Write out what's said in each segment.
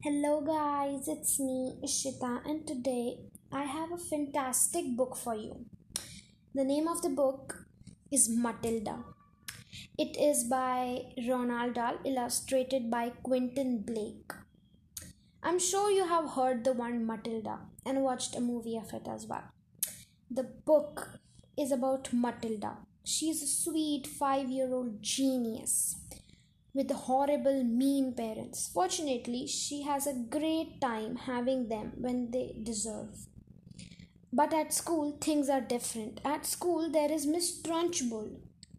Hello, guys, it's me, Ishita, and today I have a fantastic book for you. The name of the book is Matilda. It is by Roald Dahl, illustrated by Quentin Blake. I'm sure you have heard the one Matilda and watched a movie of it as well. The book is about Matilda. She's a sweet five year old genius with horrible, mean parents. Fortunately, she has a great time having them when they deserve. But at school, things are different. At school, there is Miss Trunchbull,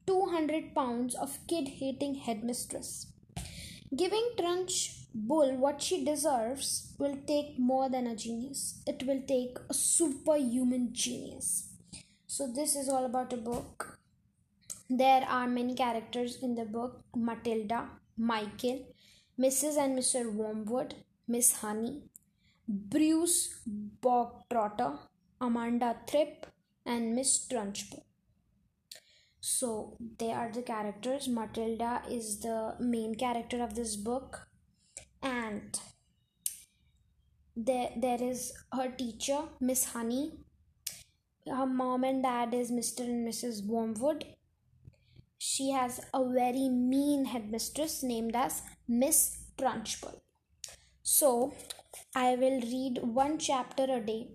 200 pounds of kid hating headmistress. Giving Trunchbull what she deserves will take more than a genius, it will take a superhuman genius. So, this is all about a book there are many characters in the book Matilda, Michael, Mrs. and Mr. Wormwood, Miss Honey, Bruce Bogtrotter, Amanda Thripp, and Miss Trunchbull. So they are the characters. Matilda is the main character of this book, and there there is her teacher, Miss Honey. Her mom and dad is Mr. and Mrs. Wormwood, she has a very mean headmistress named as Miss Trunchbull. So, I will read one chapter a day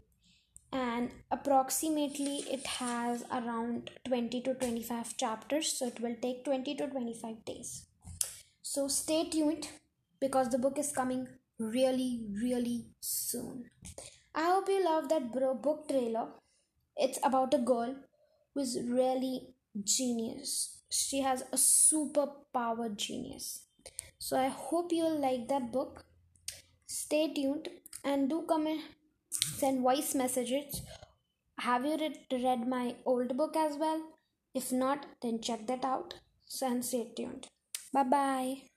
and approximately it has around 20 to 25 chapters so it will take 20 to 25 days. So stay tuned because the book is coming really really soon. I hope you love that book trailer. It's about a girl who is really genius she has a super superpower genius. So i hope you'll like that book. Stay tuned and do comment send voice messages. Have you read, read my old book as well? If not then check that out. So and stay tuned. Bye bye